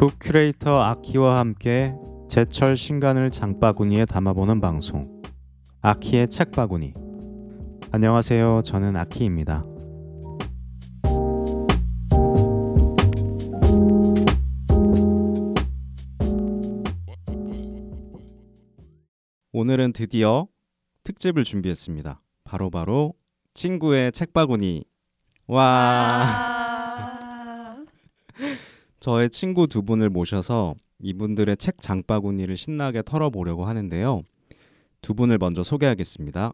북 큐레이터 아키와 함께 제철 신간을 장바구니에 담아보는 방송. 아키의 책바구니. 안녕하세요. 저는 아키입니다. 오늘은 드디어 특집을 준비했습니다. 바로바로 바로 친구의 책바구니. 와. 아~ 저의 친구 두 분을 모셔서 이분들의 책 장바구니를 신나게 털어보려고 하는데요. 두 분을 먼저 소개하겠습니다.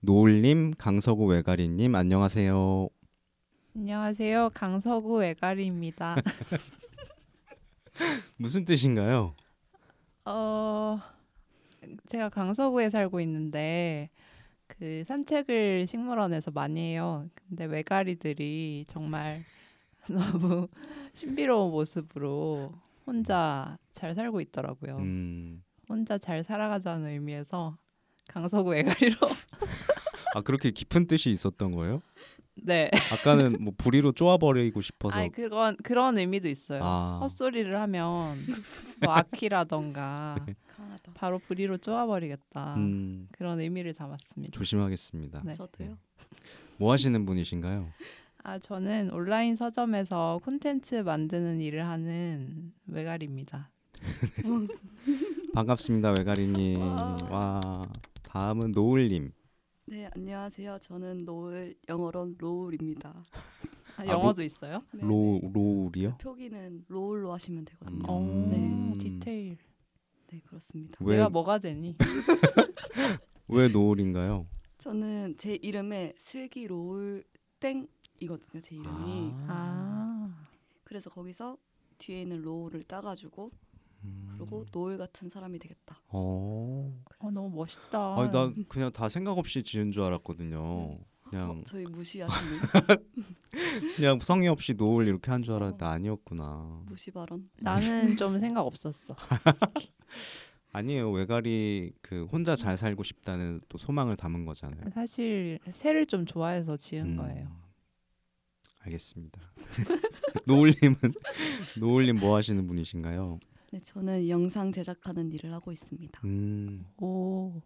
노을님, 강서구 외가리님, 안녕하세요. 안녕하세요. 강서구 외가리입니다. 무슨 뜻인가요? 어, 제가 강서구에 살고 있는데 그 산책을 식물원에서 많이 해요. 근데 외가리들이 정말 너무 신비로운 모습으로 혼자 잘 살고 있더라고요. 음. 혼자 잘 살아가자는 의미에서 강서구 외가리로. 아 그렇게 깊은 뜻이 있었던 거예요? 네. 아까는 뭐 부리로 쪼아버리고 싶어서. 아니 그건 그런 의미도 있어요. 아. 헛소리를 하면 뭐 아키라던가 네. 바로 부리로 쪼아버리겠다. 음. 그런 의미를 담았습니다. 조심하겠습니다. 네. 저도요. 뭐 하시는 분이신가요? 아 저는 온라인 서점에서 콘텐츠 만드는 일을 하는 외가리입니다. 반갑습니다 외가리님. 와 다음은 노을님. 네 안녕하세요. 저는 노을 영어로 로울입니다. 아, 영어도 있어요? 네, 로 네. 로울이요? 표기는 로울로 하시면 되거든요. 오, 음. 디테일. 네 그렇습니다. 왜- 내가 뭐가 되니? 왜 노을인가요? 저는 제 이름에 슬기 로울 땡 이거든요. 제 이름이. 아, 그래서 거기서 뒤에 있는 로울을 따가지고 음. 그리고 노을 같은 사람이 되겠다. 어. 어, 너무 멋있다. 아니 나 그냥 다 생각 없이 지은 줄 알았거든요. 그냥 어, 저희 무시하시는 그냥 성의 없이 노을 이렇게 한 줄 알았는데 아니었구나. 무시 발언. 나는 좀 생각 없었어. 아니에요. 외가리 그 혼자 잘 살고 싶다는 또 소망을 담은 거잖아요. 사실 새를 좀 좋아해서 지은 음, 거예요. 알겠습니다. 노을님은 노을님 뭐 하시는 분이신가요? 네 저는 영상 제작하는 일을 하고 있습니다. 음, 오,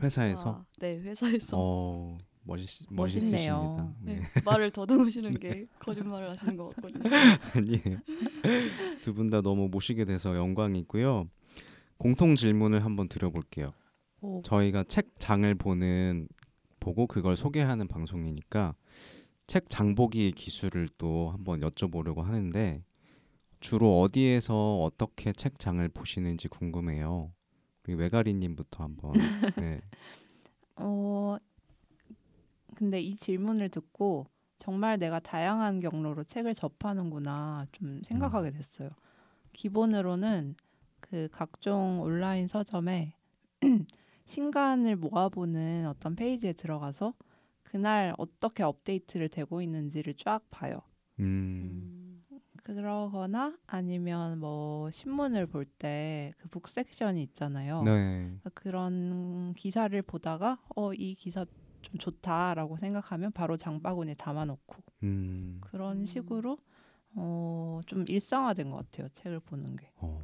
회사에서 아, 네 회사에서 어 멋있. 멋있으십니다. 네, 네. 말을 더듬으시는 게 거짓말을 하시는 것 같거든요. 아니에요. 두 분 다 너무 모시게 돼서 영광이고요. 공통 질문을 한번 드려볼게요. 오. 저희가 책 장을 보는 보고 그걸 소개하는 방송이니까 책 장보기 기술을 또 한번 여쭤보려고 하는데 주로 어디에서 어떻게 책 장을 보시는지 궁금해요. 우리 외가리님부터 한번. 네. 어, 근데 이 질문을 듣고 정말 내가 다양한 경로로 책을 접하는구나 좀 생각하게 됐어요. 기본으로는 그 각종 온라인 서점에 신간을 모아보는 어떤 페이지에 들어가서 그날 어떻게 업데이트를 되고 있는지를 쫙 봐요. 음. 그러거나 아니면 뭐 신문을 볼 때 그 북 섹션이 있잖아요. 네. 그런 기사를 보다가 어 이 기사 좀 좋다라고 생각하면 바로 장바구니에 담아놓고 음. 그런 음. 식으로 어 좀 일상화된 것 같아요 책을 보는 게 어.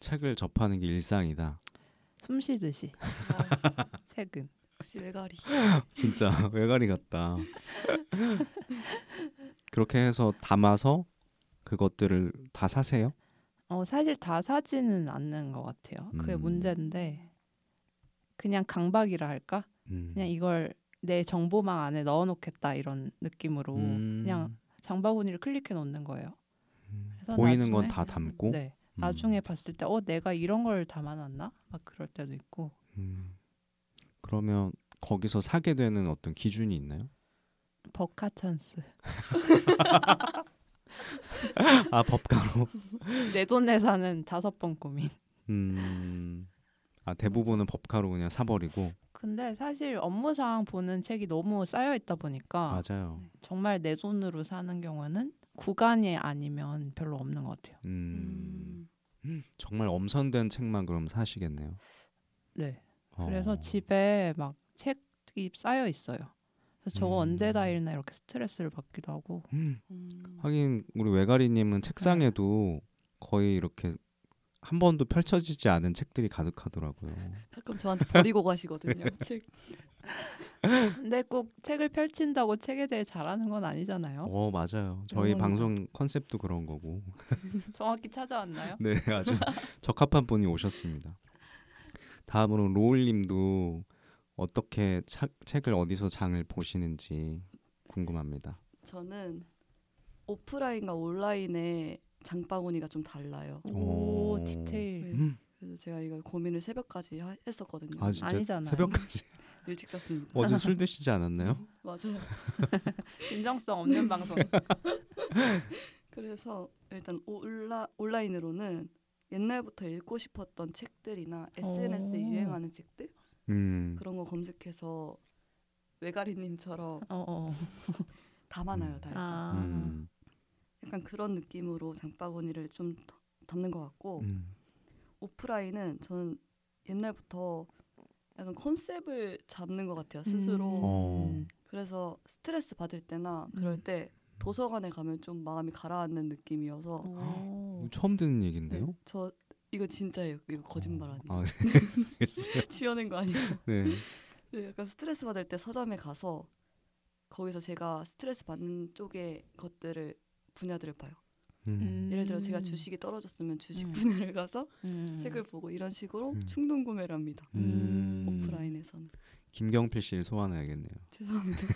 책을 접하는 게 일상이다. 숨 쉬듯이 아, 책은 역시 외가리. 진짜 외가리 같다. 그렇게 해서 담아서 그것들을 다 사세요? 어 사실 다 사지는 않는 것 같아요 그게 음. 문제인데 그냥 강박이라 할까 음. 그냥 이걸 내 정보망 안에 넣어놓겠다 이런 느낌으로 음. 그냥 장바구니를 클릭해 놓는 거예요 음. 보이는 건 다 담고. 네 음. 나중에 봤을 때 어 내가 이런 걸 담아놨나 막 그럴 때도 있고 음. 그러면 거기서 사게 되는 어떤 기준이 있나요? 버카 찬스 아 법가로. 내돈 내산은 다섯 번 고민 음. 아 대부분은 법카로 그냥 사버리고. 근데 사실 업무상 보는 책이 너무 쌓여 있다 보니까 맞아요. 정말 내 돈으로 사는 경우는 구간이 아니면 별로 없는 것 같아요 음. 음. 정말 엄선된 책만 그럼 사시겠네요. 네 어. 그래서 집에 막 책이 쌓여 있어요 그래서 저거 음. 언제 다 읽나 이렇게 스트레스를 받기도 하고 음. 음. 하긴 우리 외가리님은 책상에도 거의 이렇게 한 번도 펼쳐지지 않은 책들이 가득하더라고요. 가끔 저한테 버리고 가시거든요. 책. 근데 꼭 책을 펼친다고 책에 대해 잘하는 건 아니잖아요. 어 맞아요. 저희 음. 방송 컨셉도 그런 거고. 정확히 찾아왔나요? 네, 아주 적합한 분이 오셨습니다. 다음으로 로울님도 어떻게 차, 책을 어디서 장을 보시는지 궁금합니다. 저는 오프라인과 온라인의 장바구니가 좀 달라요. 오, 오. 디테일. 네. 음, 그래서 제가 이걸 고민을 새벽까지 하- 했었거든요. 아 진짜 아니잖아요. 새벽까지 일찍 잤습니다. 어제 술 드시지 않았나요? 맞아요. 진정성 없는 방송. 그래서 일단 온라, 온라인으로는 옛날부터 읽고 싶었던 책들이나 SNS에 오. 유행하는 책들 음, 그런 거 검색해서 외가리님처럼 어, 어. 다 많아요, 음. 다. 아. 음, 약간 그런 느낌으로 장바구니를 좀 더- 담는 것 같고 음, 오프라인은 저는 옛날부터 약간 컨셉을 잡는 것 같아요 스스로. 음. 어. 그래서 스트레스 받을 때나 그럴 음. 때 도서관에 가면 좀 마음이 가라앉는 느낌이어서 오. 처음 듣는 얘긴데요. 네, 저 이거 진짜예요. 이거 거짓말 아니에요. 아, 네. 지어낸 거 아니고. 네. 네, 약간 스트레스 받을 때 서점에 가서 거기서 제가 스트레스 받는 쪽의 것들을 분야들을 봐요. 음. 예를 들어 제가 음. 주식이 떨어졌으면 주식 음. 분야를 가서 음. 책을 보고 이런 식으로 음. 충동 구매를 합니다. 음. 오프라인에서는 김경필 씨를 소환해야겠네요. 죄송합니다.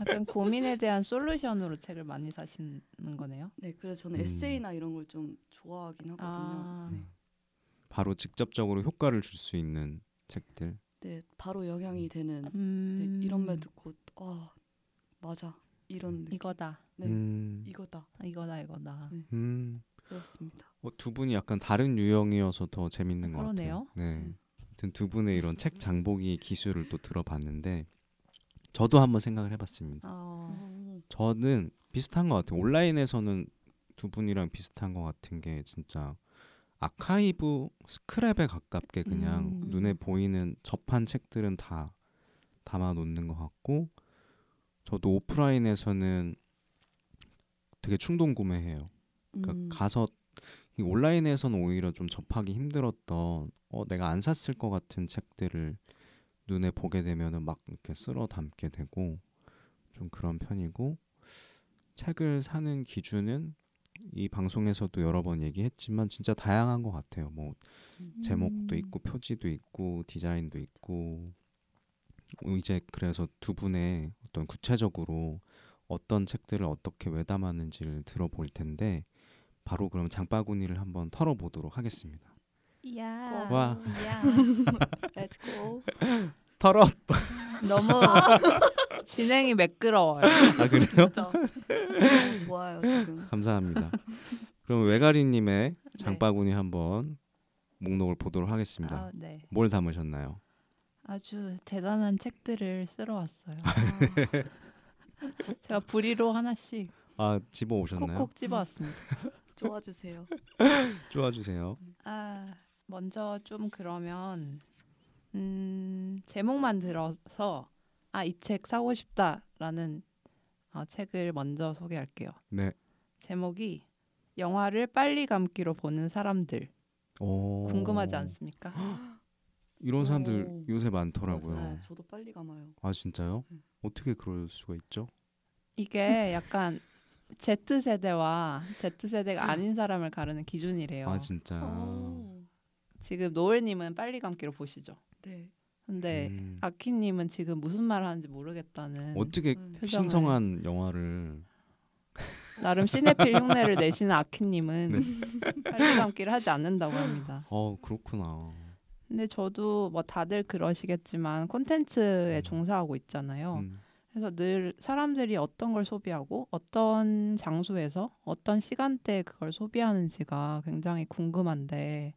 약간 고민에 대한 솔루션으로 책을 많이 사시는 거네요. 네, 그래서 저는 음. 에세이나 이런 걸 좀 좋아하긴 하거든요. 아. 네. 바로 직접적으로 효과를 줄 수 있는 책들. 네, 바로 영향이 되는 음. 네, 이런 말 듣고 아 맞아 이런 느낌. 이거다. 네, 음, 이거다 이거다 이거다. 네. 음. 그렇습니다. 어, 두 분이 약간 다른 유형이어서 더 재밌는 것 그러네요. 같아요. 네. 음. 아무튼 두 분의 이런 책 장보기 기술을 또 들어봤는데 저도 한번 생각을 해봤습니다. 어. 음. 저는 비슷한 것 같아요. 온라인에서는 두 분이랑 비슷한 것 같은 게 진짜 아카이브 스크랩에 가깝게 그냥 음. 눈에 보이는 접한 책들은 다 담아 놓는 것 같고 저도 오프라인에서는 되게 충동 구매해요. 그러니까 음. 가서 이 온라인에서는 오히려 좀 접하기 힘들었던 어 내가 안 샀을 것 같은 책들을 눈에 보게 되면은 막 이렇게 쓸어 담게 되고 좀 그런 편이고 책을 사는 기준은 이 방송에서도 여러 번 얘기했지만 진짜 다양한 것 같아요. 뭐 음. 제목도 음. 있고 표지도 있고 디자인도 있고 어, 이제 그래서 두 분의 어떤 구체적으로 어떤 책들을 어떻게 왜 담았는지를 들어볼 텐데 바로 그럼 장바구니를 한번 털어보도록 하겠습니다. 야. 와. 야. Let's go. 털어. 너무 진행이 매끄러워요. 아 그래요? 좋아요 지금. 감사합니다. 그럼 외가리님의 네. 장바구니 한번 목록을 보도록 하겠습니다. 아, 네. 뭘 담으셨나요? 아주 대단한 책들을 쓸어 왔어요. 아, 제가 부리로 하나씩 아 집어 오셨나요? 콕콕 집어 왔습니다. 좋아주세요. 쪼아주세요. 아, 먼저 좀 그러면 음, 제목만 들어서 아, 이 책 사고 싶다라는 어, 책을 먼저 소개할게요. 네. 제목이 영화를 빨리 감기로 보는 사람들. 오. 궁금하지 않습니까? 이런 사람들 오. 요새 많더라고요. 맞아요. 저도 빨리 감아요. 아 진짜요? 음. 어떻게 그럴 수가 있죠? 이게 약간 Z 세대와 Z 세대가 아닌 사람을 가르는 기준이래요. 아 진짜. 오. 지금 노을님은 빨리 감기로 보시죠. 네. 근데 음. 아키님은 지금 무슨 말 하는지 모르겠다는 어떻게 음. 표정을- 신성한 영화를 나름 시네필 흉내를 내시는 아키님은 네. 빨리 감기를 하지 않는다고 합니다. 어 그렇구나. 근데 저도 뭐 다들 그러시겠지만 콘텐츠에 음. 종사하고 있잖아요. 음. 그래서 늘 사람들이 어떤 걸 소비하고 어떤 장소에서 어떤 시간대에 그걸 소비하는지가 굉장히 궁금한데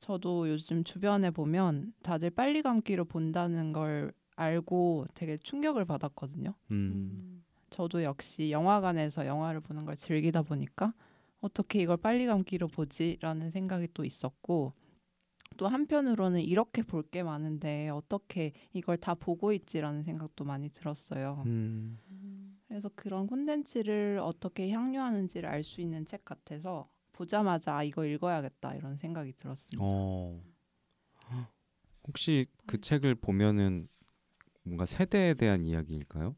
저도 요즘 주변에 보면 다들 빨리 감기로 본다는 걸 알고 되게 충격을 받았거든요. 음. 음. 저도 역시 영화관에서 영화를 보는 걸 즐기다 보니까 어떻게 이걸 빨리 감기로 보지라는 생각이 또 있었고 또 한편으로는 이렇게 볼 게 많은데 어떻게 이걸 다 보고 있지라는 생각도 많이 들었어요. 음. 음. 그래서 그런 콘텐츠를 어떻게 향유하는지를 알 수 있는 책 같아서 보자마자 아, 이거 읽어야겠다 이런 생각이 들었습니다. 어. 혹시 그 책을 보면은 뭔가 세대에 대한 이야기일까요?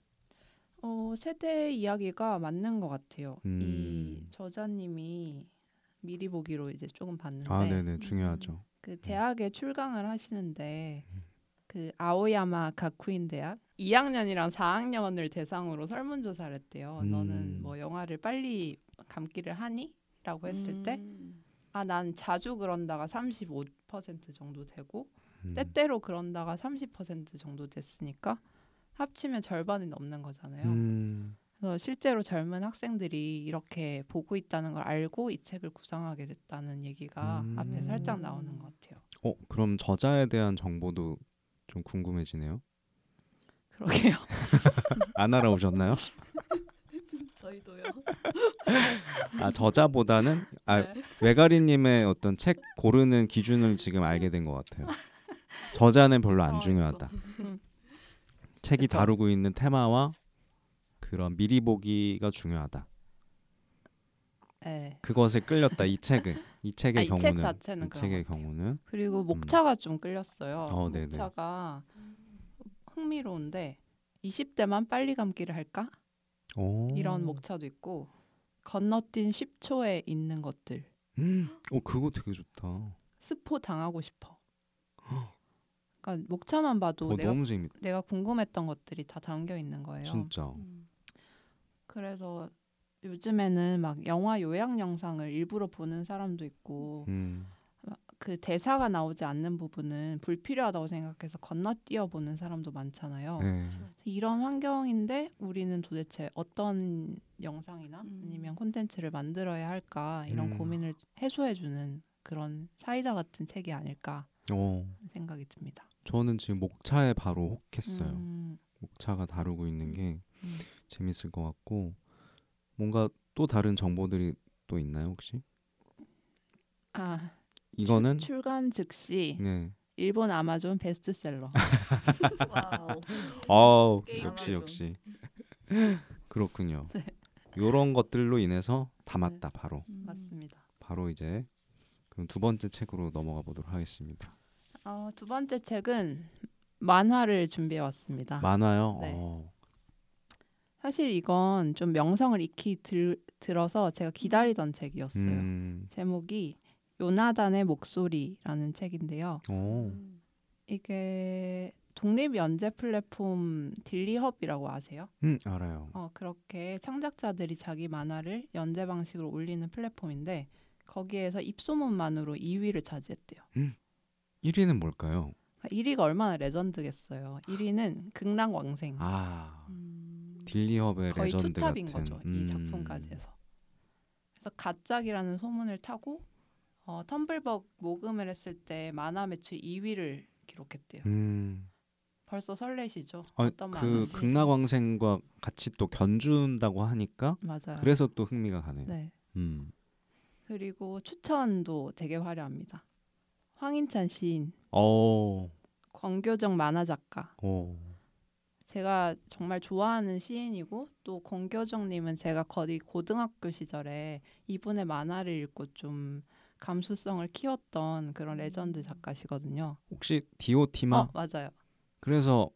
어, 세대 이야기가 맞는 것 같아요. 이 음. 저자님이 미리 보기로 이제 조금 봤는데 아, 네네 중요하죠. 그 대학에 출강을 하시는데 그 아오야마 가쿠인 대학 2학년이랑 4학년을 대상으로 설문조사를 했대요. 음. 너는 뭐 영화를 빨리 감기를 하니? 라고 했을 때 음. 아난 자주 그런다가 35% 정도 되고 음. 때때로 그런다가 30% 정도 됐으니까 합치면 절반이 넘는 거잖아요. 음. 그래서 실제로 젊은 학생들이 이렇게 보고 있다는 걸 알고 이 책을 구상하게 됐다는 얘기가 음. 앞에 살짝 나오는 것 같아요. 어, 그럼 저자에 대한 정보도 좀 궁금해지네요. 그러게요. 안 알아오셨나요? 저희도요. 아 저자보다는 아 네. 외가리님의 어떤 책 고르는 기준을 지금 알게 된 것 같아요. 저자는 별로 안 어, 중요하다. 음. 책이 그쵸. 다루고 있는 테마와 그런 미리 보기가 중요하다. 네. 그것에 끌렸다 이 책은 이 책의 아, 경우는 자체는 이 그런 책의 것 같아요. 경우는 그리고 목차가 좀 끌렸어요. 음. 어, 네네. 목차가 흥미로운데 20대만 빨리 감기를 할까? 오. 이런 목차도 있고 건너뛴 10초에 있는 것들. 음, 어 그거 되게 좋다. 스포 당하고 싶어. 그러니까 목차만 봐도 어, 내가 너무 재밌. 내가 궁금했던 것들이 다 담겨 있는 거예요. 진짜. 음. 그래서 요즘에는 막 영화 요약 영상을 일부러 보는 사람도 있고 음. 그 대사가 나오지 않는 부분은 불필요하다고 생각해서 건너뛰어 보는 사람도 많잖아요. 네. 그렇죠. 이런 환경인데 우리는 도대체 어떤 영상이나 음. 아니면 콘텐츠를 만들어야 할까 이런 음. 고민을 해소해 주는 그런 사이다 같은 책이 아닐까 어, 하는 생각이 듭니다. 저는 지금 목차에 바로 혹했어요. 음, 목차가 다루고 있는 게 음. 재밌을 것 같고 뭔가 또 다른 정보들이 또 있나요 혹시? 아 이거는 출, 간 즉시 네. 일본 아마존 베스트셀러. wow. 아 역시. 역시 그렇군요. 네. 이런 것들로 인해서 담았다 바로 음. 맞습니다. 바로 이제 그럼 두 번째 책으로 넘어가 보도록 하겠습니다. 어, 두 번째 책은 만화를 준비해 왔습니다. 많아요. 네. 어. 사실 이건 좀 명성을 익히 들, 들어서 제가 기다리던 책이었어요. 음. 제목이 요나단의 목소리라는 책인데요. 오. 음. 이게 독립 연재 플랫폼 딜리헙이라고 아세요? 음 알아요. 어, 그렇게 창작자들이 자기 만화를 연재 방식으로 올리는 플랫폼인데 거기에서 입소문만으로 2위를 차지했대요. 1위는 뭘까요? 1위가 얼마나 레전드겠어요. 1위는 극락왕생. 아 음. 딜리헙의 거의 레전드 two top인 같은 거죠. 음. 이 작품까지 해서. 그래서 갓작이라는 소문을 타고 어, 텀블벅 모금을 했을 때 만화 매출 2위를 기록했대요. 음. 벌써 설레시죠? 아, 어떤 만화? 그 극락왕생과 같이 또 견준다고 하니까 맞아요. 그래서 또 흥미가 가네요. 네. 음. 그리고 추천도 되게 화려합니다. 황인찬 시인, 어. 권교정 만화 작가. 어. 제가 정말 좋아하는 시인이고 또 권교정님은 제가 거의 고등학교 시절에 이분의 만화를 읽고 좀 감수성을 키웠던 그런 레전드 작가시거든요. 혹시 디오티마? 어 맞아요. 그래서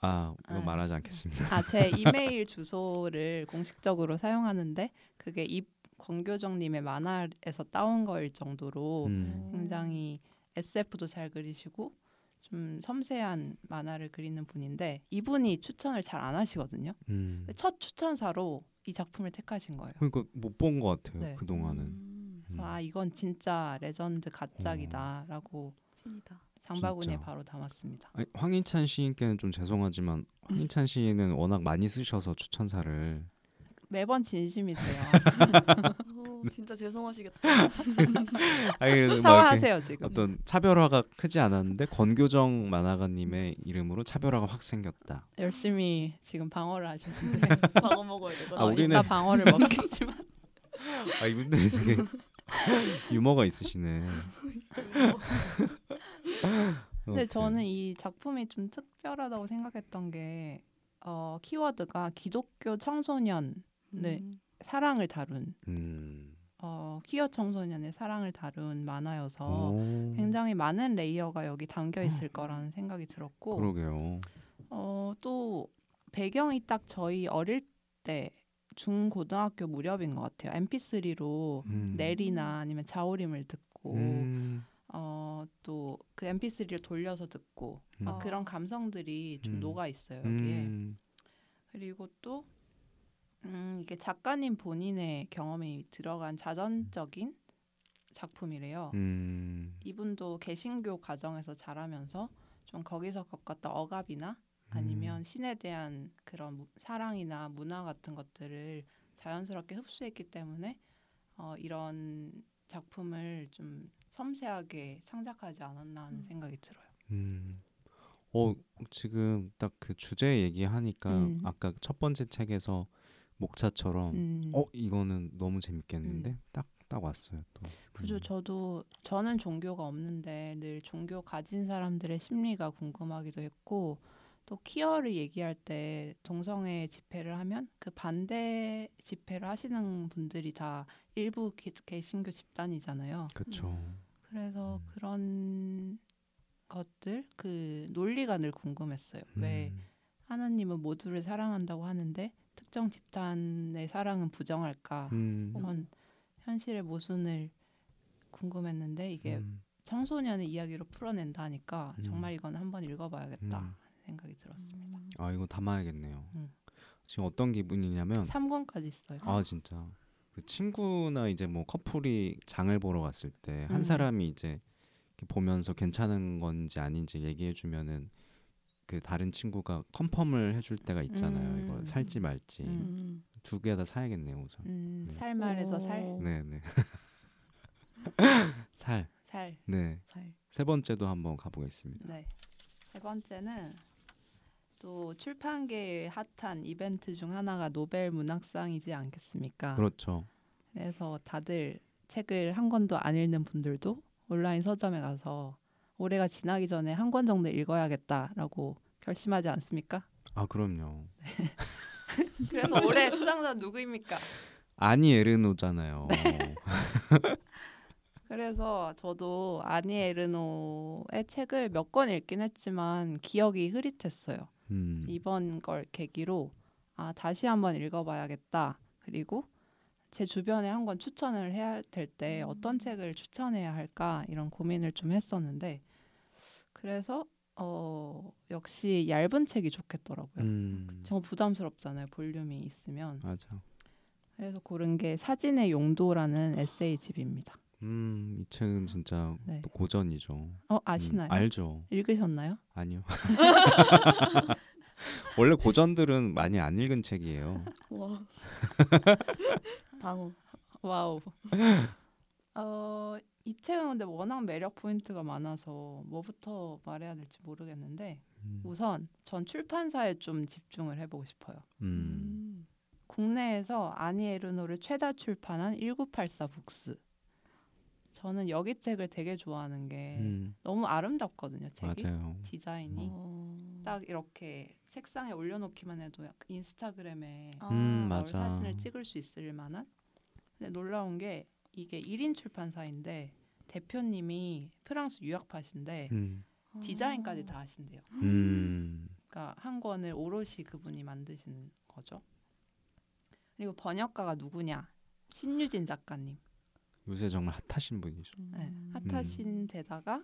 아 이거 아. 말하지 않겠습니다. 아 제 이메일 주소를 공식적으로 사용하는데 그게 이 권교정님의 만화에서 따온 거일 정도로 음. 굉장히 SF도 잘 그리시고 좀 섬세한 만화를 그리는 분인데 이분이 추천을 잘 안 하시거든요. 음. 첫 추천사로 이 작품을 택하신 거예요. 그러니까 못 본 것 같아요. 네. 그 동안은. 음. 그래서 아 이건 진짜 레전드 갓작이다라고 찐이다. 장바구니에 진짜. 바로 담았습니다. 아니, 황인찬 시인께는 좀 죄송하지만 황인찬 시인은 워낙 많이 쓰셔서 추천사를 매번 진심이세요. 어, 진짜 죄송하시겠다. 아니, 뭐 사과하세요 지금. 어떤 차별화가 크지 않았는데 권교정 만화가님의 이름으로 차별화가 확 생겼다. 열심히 지금 방어를 하시는데 방어 먹어야 되거든. 아, 어, 우리는- 이따 방어를 먹겠지만 아 이분들이 되게 유머가 있으시네. 근데. 저는 이 작품이 좀 특별하다고 생각했던 게 어, 키워드가 기독교 청소년 네. 음. 사랑을 다룬 음, 어, 어, 퀴어 청소년의 사랑을 다룬 만화여서 오, 굉장히 많은 레이어가 여기 담겨 있을 거라는 생각이 들었고 그러게요. 어, 또 배경이 딱 저희 어릴 때 중고등학교 무렵인 것 같아요. MP3로 음. 넬이나 아니면 자우림을 듣고 음, 어, 또 그 MP3를 돌려서 듣고 막 음. 그런 감성들이 좀 음. 녹아 있어요 여기에. 음, 그리고 또 음, 이게 작가님 본인의 경험이 들어간 자전적인 작품이래요. 음, 이분도 개신교 가정에서 자라면서 좀 거기서 겪었던 억압이나 아니면 음. 신에 대한 그런 무- 사랑이나 문화 같은 것들을 자연스럽게 흡수했기 때문에 어, 이런 작품을 좀 섬세하게 창작하지 않았나 하는 음. 생각이 들어요. 음. 어 지금 딱 그 주제 얘기하니까 음. 아까 첫 번째 책에서 목차처럼 음. 어 이거는 너무 재밌겠는데 음. 딱딱 왔어요 또. 그죠. 음. 저도 저는 종교가 없는데 늘 종교 가진 사람들의 심리가 궁금하기도 했고 또 퀴어를 얘기할 때 동성애 집회를 하면 그 반대 집회를 하시는 분들이 다 일부 개- 개신교 집단이잖아요. 그쵸. 그래서 음. 그런 것들 그 논리가 늘 궁금했어요. 왜 음. 하나님은 모두를 사랑한다고 하는데 특정 집단의 사랑은 부정할까? 음. 그런 현실의 모순을 궁금했는데 이게 음. 청소년의 이야기로 풀어낸다 하니까 음. 정말 이건 한번 읽어봐야겠다 음. 생각이 들었습니다. 아 이거 담아야겠네요. 음. 지금 어떤 기분이냐면 3권까지 있어요. 아 진짜 그 친구나 이제 뭐 커플이 장을 보러 갔을 때한 음. 사람이 이제 보면서 괜찮은 건지 아닌지 얘기해 주면은 그 다른 친구가 컨펌을 해줄 때가 있잖아요. 음. 이거 살지 말지 음. 음. 두개 다 사야겠네요 우선. 음, 네. 살, 오. 네네. 살. 살, 네. 살. 세 번째도 한번 가보겠습니다. 네. 세 번째는 또 출판계의 핫한 이벤트 중 하나가 노벨 문학상이지 않겠습니까? 그렇죠. 그래서 다들 책을 한 권도 안 읽는 분들도 온라인 서점에 가서 올해가 지나기 전에 한 권 정도 읽어야겠다라고 결심하지 않습니까? 아 그럼요. 그래서 올해 수상자 누구입니까? 아니 에르노잖아요. 그래서 저도 아니 에르노의 책을 몇 권 읽긴 했지만 기억이 흐릿했어요. 음. 이번 걸 계기로 아 다시 한번 읽어봐야겠다. 그리고 제 주변에 한 권 추천을 해야 될 때 어떤 책을 추천해야 할까 이런 고민을 좀 했었는데 그래서 어 역시 얇은 책이 좋겠더라고요. 음. 정 부담스럽잖아요. 볼륨이 있으면. 맞아. 그래서 고른 게 사진의 용도라는 에세이 집입니다. 음, 이 책은 진짜 네. 또 고전이죠. 어 아시나요? 음, 알죠. 읽으셨나요? 아니요. 원래 고전들은 많이 안 읽은 책이에요. 와. 방어. wow. 어, 이 책은 근데 워낙 매력 포인트가 많아서 뭐부터 말해야 될지 모르겠는데 음. 우선 전 출판사에 좀 집중을 해보고 싶어요. 음. 국내에서 아니 에르노를 최다 출판한 1984 북스. 저는 여기 책을 되게 좋아하는 게 음. 너무 아름답거든요. 책이 맞아요. 디자인이 어. 딱 이렇게 책상에 올려놓기만 해도 인스타그램에 아, 음. 사진을 찍을 수 있을 만한. 근데 놀라운 게 이게 1인 출판사인데 대표님이 프랑스 유학파신데 음. 디자인까지 다 하신대요. 음. 그러니까 한 권을 오롯이 그분이 만드시는 거죠. 그리고 번역가가 누구냐? 신유진 작가님. 요새 정말 핫하신 분이죠. 네, 음. 핫하신 데다가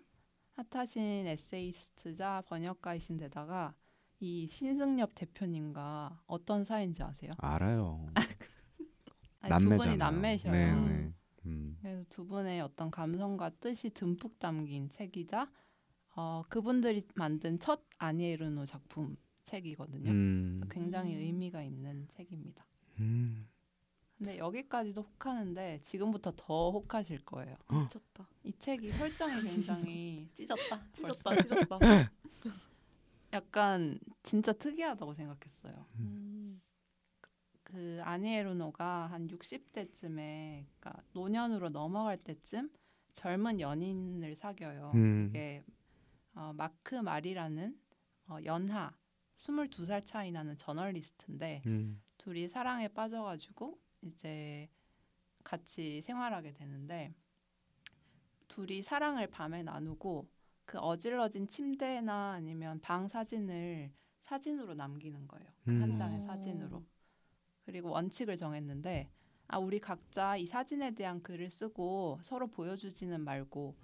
핫하신 에세이스트자 번역가이신 데다가 이 신승엽 대표님과 어떤 사이인지 아세요? 알아요. 아니, 두 분이 남매잖아요. 남매셔요. 네, 네. 음. 그래서 두 분의 어떤 감성과 뜻이 듬뿍 담긴 책이자 어, 그분들이 만든 첫 아니에르노 작품 책이거든요. 음. 굉장히 음. 의미가 있는 책입니다. 음. 근데 여기까지도 혹하는데 지금부터 더 혹하실 거예요. 미쳤다. 이 책이 설정이 굉장히 찢었다. 찢었다. 찢었다. 약간 진짜 특이하다고 생각했어요. 음. 그 아니에르노가 한 60대쯤에 그러니까 노년으로 넘어갈 때쯤 젊은 연인을 사귀어요. 음. 그게 어, 마크 말이라는 어, 연하 22살 차이 나는 저널리스트인데 음. 둘이 사랑에 빠져가지고 이제 같이 생활하게 되는데 둘이 사랑을 밤에 나누고 그 어질러진 침대나 아니면 방 사진을 사진으로 남기는 거예요. 그한 음. 장의 사진으로. 그리고 원칙을 정했는데 아 우리 각자 이 사진에 대한 글을 쓰고 서로 보여주지는 말고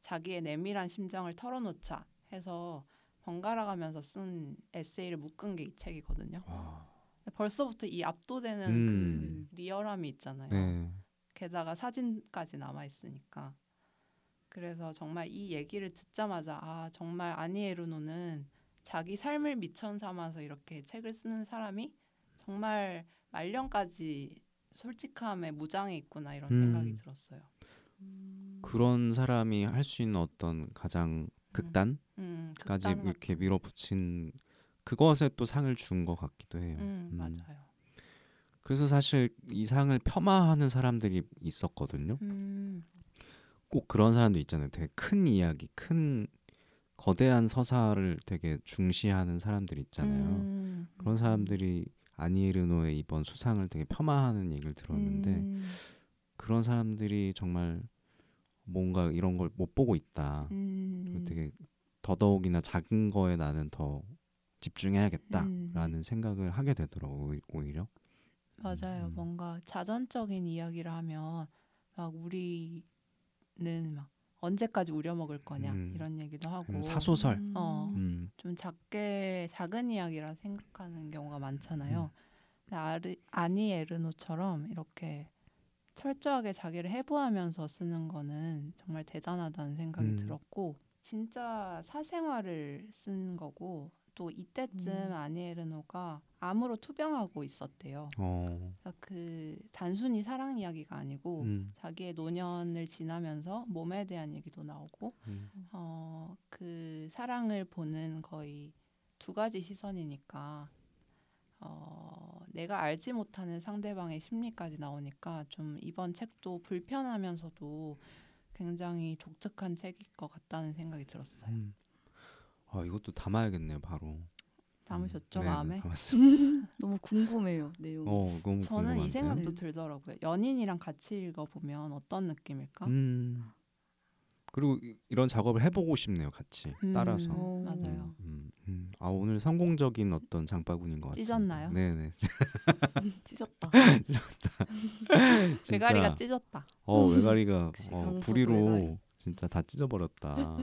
자기의 내밀한 심정을 털어놓자 해서 번갈아 가면서 쓴 에세이를 묶은 게 이 책이거든요. 와. 벌써부터 이 압도되는 음. 그 리얼함이 있잖아요. 네. 게다가 사진까지 남아 있으니까. 그래서 정말 이 얘기를 듣자마자 아 정말 아니에르노는 자기 삶을 미천 삼아서 이렇게 책을 쓰는 사람이 정말 말년까지 솔직함에 무장해 있구나 이런 음. 생각이 들었어요. 음. 그런 사람이 할 수 있는 어떤 가장 극단까지 음, 극단 이렇게 같은- 밀어붙인 그것에 또 상을 준 것 같기도 해요. 음, 음. 맞아요. 그래서 사실 이 상을 폄하하는 사람들이 있었거든요. 음, 꼭 그런 사람도 있잖아요. 되게 큰 이야기, 큰 거대한 서사를 되게 중시하는 사람들 있잖아요. 음, 그런 사람들이 아니에르노의 이번 수상을 되게 폄하하는 얘기를 들었는데 음, 그런 사람들이 정말 뭔가 이런 걸 못 보고 있다. 음, 되게 더더욱이나 작은 거에 나는 더 집중해야겠다라는 음. 생각을 하게 되더라고 요 오히려. 맞아요. 음. 뭔가 자전적인 이야기를 하면 막 우리는 막 언제까지 우려 먹을 거냐 음. 이런 얘기도 하고 사소설. 음. 어. 음. 좀 작게 작은 이야기라 생각하는 경우가 많잖아요. 음. 근데 아르, 아니 에르노처럼 이렇게 철저하게 자기를 해부하면서 쓰는 거는 정말 대단하다는 생각이 음. 들었고 진짜 사생활을 쓴 거고 또 이때쯤 음. 아니 에르노가 암으로 투병하고 있었대요. 어. 그러니까 그 단순히 사랑 이야기가 아니고 음. 자기의 노년을 지나면서 몸에 대한 얘기도 나오고 음. 어, 그 사랑을 보는 거의 두 가지 시선이니까 어, 내가 알지 못하는 상대방의 심리까지 나오니까 좀 이번 책도 불편하면서도 굉장히 독특한 책일 것 같다는 생각이 들었어요. 음. 아 이것도 담아야겠네요 바로. 담으셨죠 음. 마음에? 네네, 담았습니다. 너무 궁금해요 내용. 어 너무 저는 이 궁금한데요? 생각도 네. 들더라고요. 연인이랑 같이 읽어 보면 어떤 느낌일까? 음. 그리고 이- 이런 작업을 해보고 싶네요 같이 음. 따라서. 어. 맞아요. 음, 음. 아 오늘 성공적인 어떤 장바구니인 것 같습니다. 찢었나요? 네네. 찢었다. 외가리가 진짜, 찢었다. 어 외가리가 어, 강석 부리로 외가리. 진짜 다 찢어버렸다.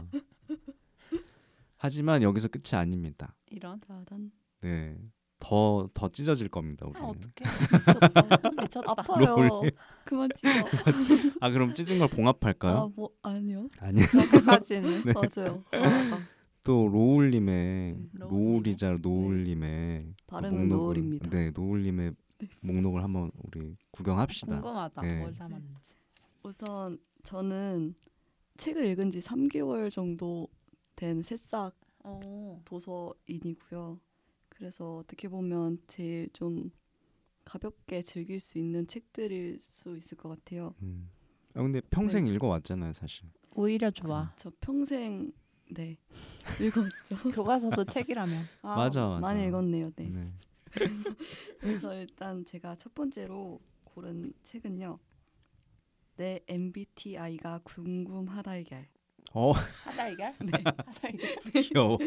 하지만 여기서 끝이 아닙니다. 이런. 따단. 네. 더, 더 찢어질 겁니다, 우리. 아는 어떡해. 미쳤다. 미쳤다. 아파요. 롤리. 그만 찢어. 아, 그럼 찢은 걸 봉합할까요? 아, 뭐 아니요. 아니, 여기까지는. 네. 맞아요. 또 로울님의 음, 로울님의? 로울이자 노울님의 발음은 목록을- 노을입니다. 네, 노울님의 목록을 한번 우리 구경합시다. 궁금하다. 네. 뭘 담았는지. 우선 저는 책을 읽은 지 3개월 정도 된 새싹 어. 도서인이고요. 그래서 어떻게 보면 제일 좀 가볍게 즐길 수 있는 책들일 수 있을 것 같아요. 음. 아, 근데 평생 네. 읽어왔잖아요, 사실. 오히려 좋아. 저 평생 네 읽었죠. 교과서도 책이라면. 아, 맞아, 맞아. 많이 읽었네요. 네. 네. 그래서 일단 제가 첫 번째로 고른 책은요. 내 MBTI가 궁금하달걀. 어, 하달걀? 네. 하달걀. 귀여워.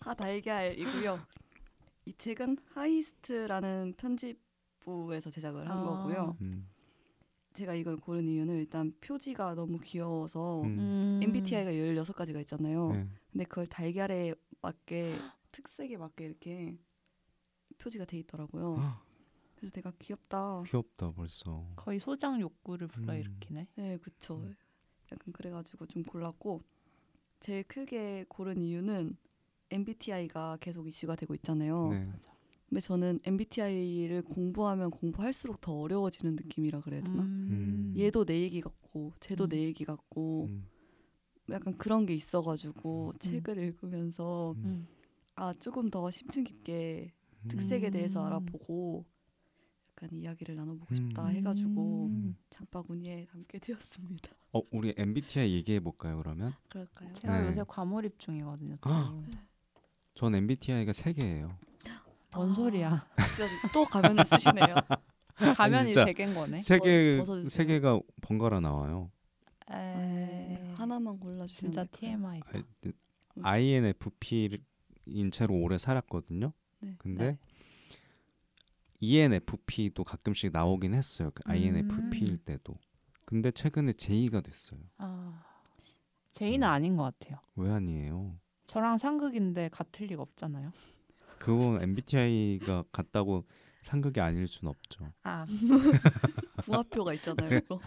하달걀이고요. 이 책은 하이스트라는 편집부에서 제작을 한 아. 거고요. 음. 제가 이걸 고른 이유는 일단 표지가 너무 귀여워서 음. 음. MBTI가 16가지가 있잖아요. 네. 근데 그걸 달걀에 맞게 특색에 맞게 이렇게 표지가 돼 있더라고요. 아, 그래서 되게 귀엽다. 귀엽다, 벌써. 거의 소장 욕구를 불러일으키네. 네, 그쵸. 음. 약간 그래가지고 좀 골랐고 제일 크게 고른 이유는 MBTI가 계속 이슈가 되고 있잖아요. 네. 근데 저는 MBTI를 공부하면 공부할수록 더 어려워지는 느낌이라 그래야 되나? 음. 얘도 내 얘기 같고 쟤도 음. 내 얘기 같고 음. 약간 그런 게 있어가지고 음. 책을 읽으면서 음. 음. 아 조금 더 심층 깊게 특색에 대해서 음. 알아보고 약간 이야기를 나눠보고 음. 싶다 해가지고 음. 장바구니에 담게 되었습니다. 어, 우리 MBTI 얘기해 볼까요, 그러면? 그럴까요? 제가 네. 요새 과몰입 중이거든요. 또. 아. 전 MBTI가 세 개예요. 뭔 소리야? 진짜 또 가면을 쓰시네요. 가면이 진짜. 세 개인 거네. 세 개 벗어주세요. 세 개가 번갈아 나와요. 에이, 네, 하나만 골라주시면 진짜 될까요? TMI. 아, INFP인 채로 오래 살았거든요. 네. 근데 ENFP도 가끔씩 나오긴 했어요. 그 INFP일 음. 때도. 근데 최근에 J가 됐어요. 아, 제이는 아닌 것 같아요. 왜 아니에요? 저랑 상극인데 같을 리가 없잖아요. 그건 MBTI가 같다고 상극이 아닐 순 없죠. 아, 궁합표가 있잖아요. 그거.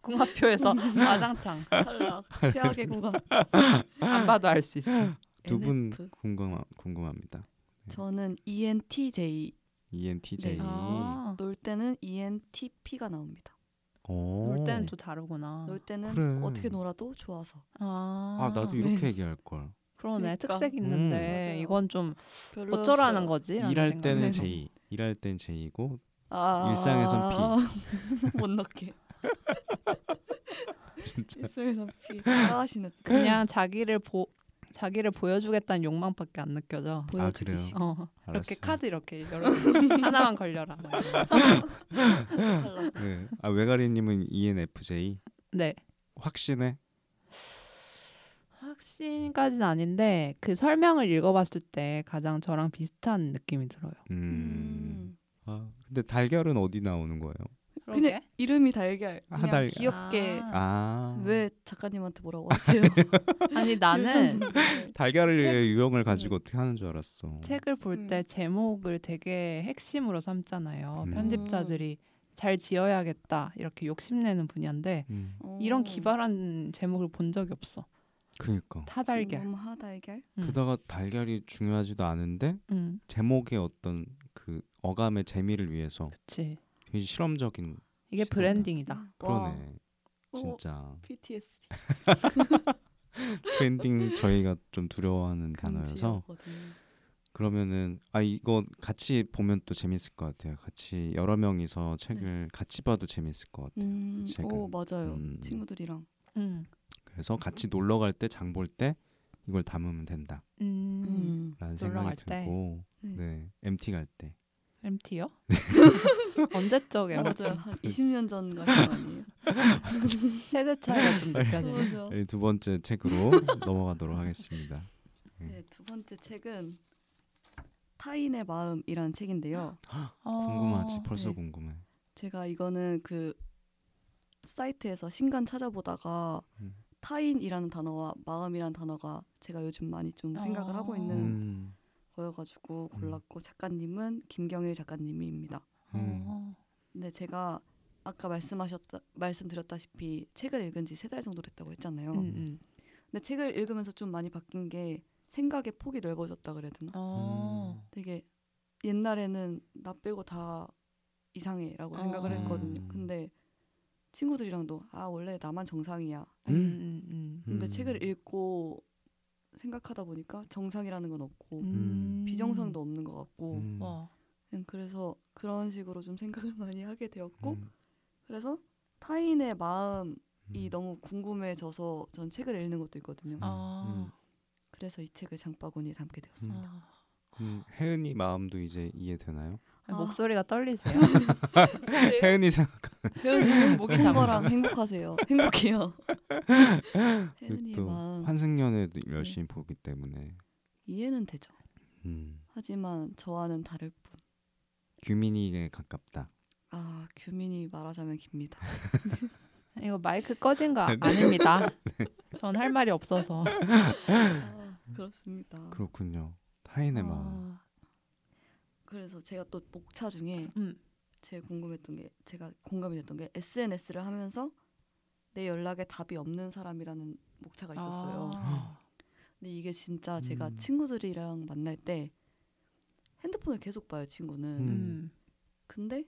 궁합표에서 와장창 탈락. 최악의 궁합. 안 봐도 알 수 있어. 두분 NF. 궁금 궁금합니다. 저는 ENTJ. ENTJ. 네. 아, 놀 때는 ENTP가 나옵니다. 오. 놀 때는 또 다르구나. 놀 때는 어. 그래. 어떻게 놀아도 좋아서. 아, 아 나도 이렇게 얘기할 걸. 그러네 그러니까. 특색 음. 있는데 맞아요. 이건 좀 별로였어요. 어쩌라는 거지? 일할 때는. J. 일할 땐 J고 아, 일상에선 못 넣게. 진짜 일상에선 P. 따라하시는. 그냥 자기를 보 자기를 보여주겠다는 욕망밖에 안 느껴져. 보여주기식. 어, 이렇게 알았어요. 카드 이렇게 여러 하나만 걸려라. 네. 아 외가리님은 ENFJ 네, 확신해? 확신까지는 아닌데 그 설명을 읽어봤을 때 가장 저랑 비슷한 느낌이 들어요. 음. 음. 아 근데 달걀은 어디 나오는 거예요? 그러게. 그냥 이름이 달걀. 그냥 하달걀. 귀엽게. 아. 아. 왜 작가님한테 뭐라고 하세요? 아니 나는 달걀을 책- 유형을 가지고 어떻게 하는 줄 알았어. 책을 볼때 음. 제목을 되게 핵심으로 삼잖아요. 음. 편집자들이 잘 지어야겠다 이렇게 욕심내는 분야인데 음. 어. 이런 기발한 제목을 본 적이 없어. 그니까. 타달걀. 하달걀. 음. 게다가 달걀이 중요하지도 않은데 음, 제목의 어떤 그 어감의 재미를 위해서 그치. 되게 실험적인 이게. branding이다. 그러네. 와. 어, 진짜 PTSD. 브랜딩 저희가 좀 두려워하는 단어여서. 그러면은 아 이거 같이 보면 또 재밌을 것 같아요. 같이 여러 명이서 책을 같이 봐도 재밌을 것 같아요. 음, 책은. 오 맞아요. 음. 친구들이랑. 음. 그래서 같이 놀러 갈 때 장 볼 때 이걸 담으면 된다 라는 음. 음. 놀러 생각이. 들고 네. 네 MT 갈 때 MT요? 언제적 MT? 맞아요. 한 20년 전 같은 거 아니에요? 세대 차이가 좀 느껴지네. 네, 두 번째 책으로 넘어가도록 하겠습니다. 네, 두 번째 책은 타인의 마음이라는 책인데요. 궁금하지 어, 벌써 네. 궁금해. 제가 이거는 그 사이트에서 신간 찾아보다가 음. 타인이라는 단어와 마음이라는 단어가 제가 요즘 많이 좀 생각을 하고 어. 있는 음, 거여가지고 골랐고 작가님은 김경일 작가님입니다. 음. 어. 근데 제가 아까 말씀하셨다 말씀드렸다시피 책을 읽은 지 세 달 정도 됐다고 했잖아요. 음, 음. 근데 책을 읽으면서 좀 많이 바뀐 게 생각의 폭이 넓어졌다 그래야 되나? 어. 음. 되게 옛날에는 나 빼고 다 이상해라고 생각을 어. 했거든요. 음. 근데 친구들이랑도 아 원래 나만 정상이야. 음, 음, 음. 근데 음. 책을 읽고 생각하다 보니까 정상이라는 건 없고 음. 비정상도 없는 것 같고 음. 와. 그냥 그래서 그런 식으로 좀 생각을 많이 하게 되었고 음. 그래서 타인의 마음이 음. 너무 궁금해져서 전 책을 읽는 것도 있거든요. 아. 그래서 이 책을 장바구니에 담게 되었습니다. 음. 아. 음, 혜은이 마음도 이제 이해되나요? 아. 목소리가 떨리세요. 혜은이 생각 목이 한 잠겨. 거랑 행복하세요. 행복해요. 또 마음 환승연애도 열심히 보기 때문에 이해는 되죠. 음, 하지만 저와는 다를 뿐. 규민이에 가깝다. 아 규민이 말하자면 깁니다. 이거 마이크 꺼진 거 아- 아닙니다. 전할 말이 없어서. 아, 그렇습니다. 그렇군요. 타인의 마음. 아. 그래서 제가 또 목차 중에 음. 제일 궁금했던 게 제가 공감이 됐던 게 SNS를 하면서 내 연락에 답이 없는 사람이라는 목차가 있었어요. 아. 근데 이게 진짜 제가 음. 친구들이랑 만날 때 핸드폰을 계속 봐요 친구는. 음. 음. 근데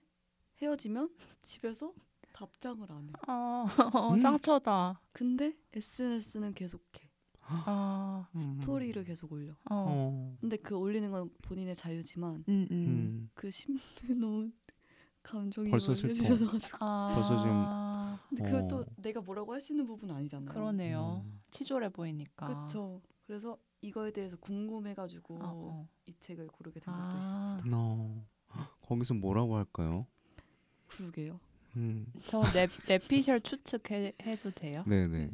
헤어지면 집에서 답장을 안 해. 아, 음. 상처다. 근데 SNS는 계속해. 아. 스토리를 계속 올려. 어. 어. 근데 그 올리는 건 본인의 자유지만 음, 음. 음. 그 심리 너무 감정이 벌써 슬퍼. 아. 벌써 지금- 근데 그걸 어. 또 내가 뭐라고 할 수 있는 부분은 아니잖아요. 그러네요. 음. 치졸해 보이니까. 그렇죠. 그래서 이거에 대해서 궁금해가지고 어, 어. 이 책을 고르게 된 것도 있습니다. 아. 어. 거기서 뭐라고 할까요? 그러게요. 음. 저 내, 내피셜 추측해 해도 돼요? 네네.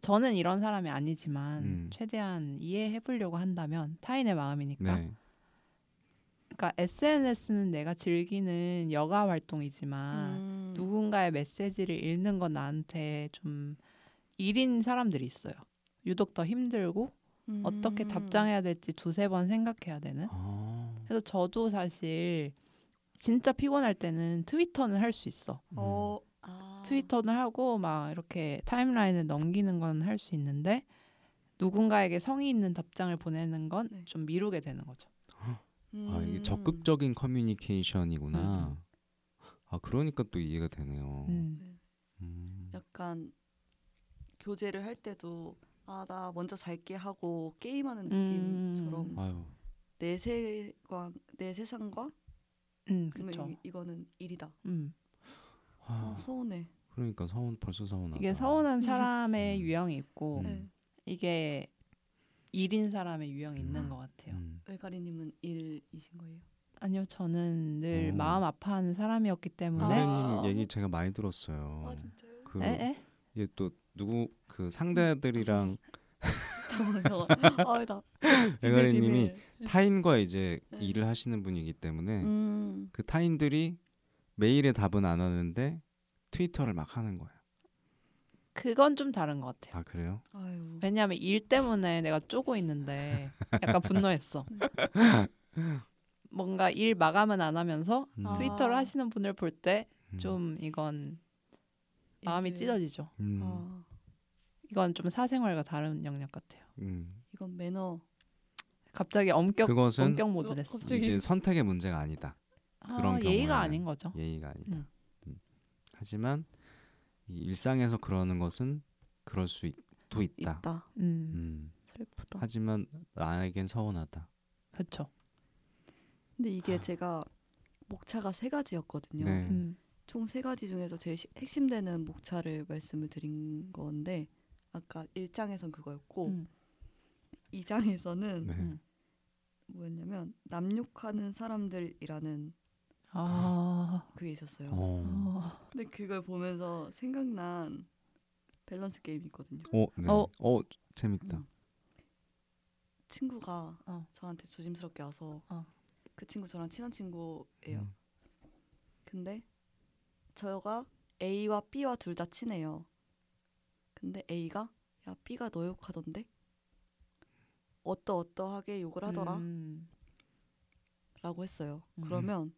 저는 이런 사람이 아니지만 음. 최대한 이해해 보려고 한다면 타인의 마음이니까. 네. 그러니까 SNS는 내가 즐기는 여가 활동이지만 음. 누군가의 메시지를 읽는 건 나한테 좀 일인 사람들이 있어요. 유독 더 힘들고 어떻게 음. 답장해야 될지 두세 번 생각해야 되는. 아. 그래서 저도 사실 진짜 피곤할 때는 트위터는 할 수 있어. 어, 아. 트위터는 하고 막 이렇게 타임라인을 넘기는 건 할 수 있는데 누군가에게 성의 있는 답장을 보내는 건 네. 좀 미루게 되는 거죠. 아 이게 음. 적극적인 커뮤니케이션이구나. 아 그러니까 또 이해가 되네요. 음. 음. 약간 교제를 할 때도 아 나 먼저 잘게 하고 게임하는 음. 느낌처럼 아유. 내 세관 내 세상과 음, 그렇죠. 이, 이거는 일이다. 음. 아 아, 서운해. 그러니까 서운 벌써 서운하다. 이게 서운한 사람의 음. 유형이 있고 음. 네. 이게 일인 사람의 유형이 있는 것 같아요. 음. 외가리님은 일이신 거예요? 아니요, 저는 늘 어. 마음 아파하는 사람이었기 때문에 아. 선배님 얘기 제가 많이 들었어요. 아 진짜요? 그 에? 에? 이게 또 누구 그 상대들이랑 잠깐만 잠깐만. 아나 외가리님이 타인과 이제 네. 일을 하시는 분이기 때문에 음. 그 타인들이 메일에 답은 안 하는데 트위터를 막 하는 거야. 그건 좀 다른 것 같아요. 아 그래요? 아유. 왜냐하면 일 때문에 내가 쪼고 있는데 약간 분노했어. 뭔가 일 마감은 안 하면서 음. 아. 트위터를 하시는 분을 볼때 음. 좀 이건 마음이 찢어지죠. 음. 아 이건 좀 사생활과 다른 영역 같아요. 음. 이건 매너. 갑자기 엄격 그것은 원격 모드 어, 됐어. 갑자기. 이제 선택의 문제가 아니다. 그런 아, 예의가 경우에는 아닌 거죠. 예의가 아니다. 음. 음. 하지만 이 일상에서 그러는 것은 그럴 수도 있다. 있다. 음, 음. 슬프다. 하지만 나에겐 서운하다. 그렇죠. 근데 이게 아. 제가 목차가 세 가지였거든요. 네. 음, 총세 가지 중에서 제일 시- 핵심되는 목차를 말씀을 드린 건데 아까 1장에선 그거였고 음, 2장에서는 네. 음. 뭐였냐면 남욕하는 사람들이라는 아, 그게 있었어요. 어. 어, 근데 그걸 보면서 생각난 밸런스 게임이 있거든요. 어, 네. 어. 어, 재밌다. 음. 친구가 어. 저한테 조심스럽게 와서 어. 그 친구 저랑 친한 친구예요. 음. 근데 저가 A와 B와 둘 다 친해요. 근데 A가 야 B가 너 욕하던데 어떠 어떠하게 욕을 하더라 음, 라고 했어요. 음. 그러면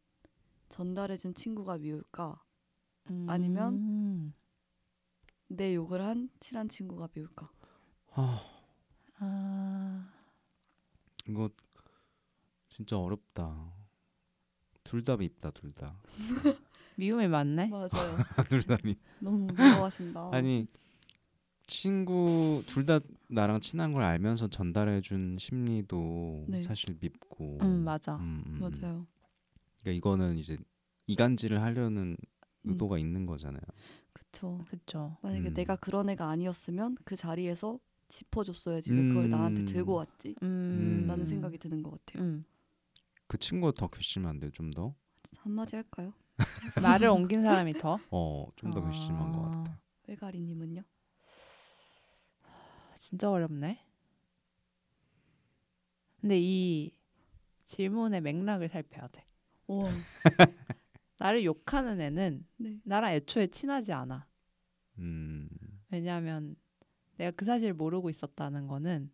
전달해준 친구가 미울까 음. 아니면 내 욕을 한 친한 친구가 미울까 아, 아, 이거 진짜 어렵다. 둘 다 밉다, 둘 다. 미움이 많네. 맞아요. 둘다 밉. 너무 미워하신다. 아니 친구 둘 다 나랑 친한 걸 알면서 전달해준 심리도 네. 사실 밉고. 음, 맞아. 음, 음, 음. 맞아요. 그러니까 이거는 이제 이간질을 하려는 음. 의도가 있는 거잖아요. 그쵸. 그렇죠. 만약에 음. 내가 그런 애가 아니었으면 그 자리에서 짚어줬어야지 왜 그걸 나한테 음. 들고 왔지? 음, 라는 생각이 드는 것 같아요. 음. 그 친구가 더 괘씸한데 좀 더. 한마디 할까요? 말을 옮긴 사람이 더 어, 좀더 괘씸한 것 아, 같아. 외가리님은요? 진짜 어렵네. 근데 이 질문의 맥락을 살펴야 돼. 오, 나를 욕하는 애는 네. 나랑 애초에 친하지 않아. 음, 왜냐하면 내가 그 사실을 모르고 있었다는 거는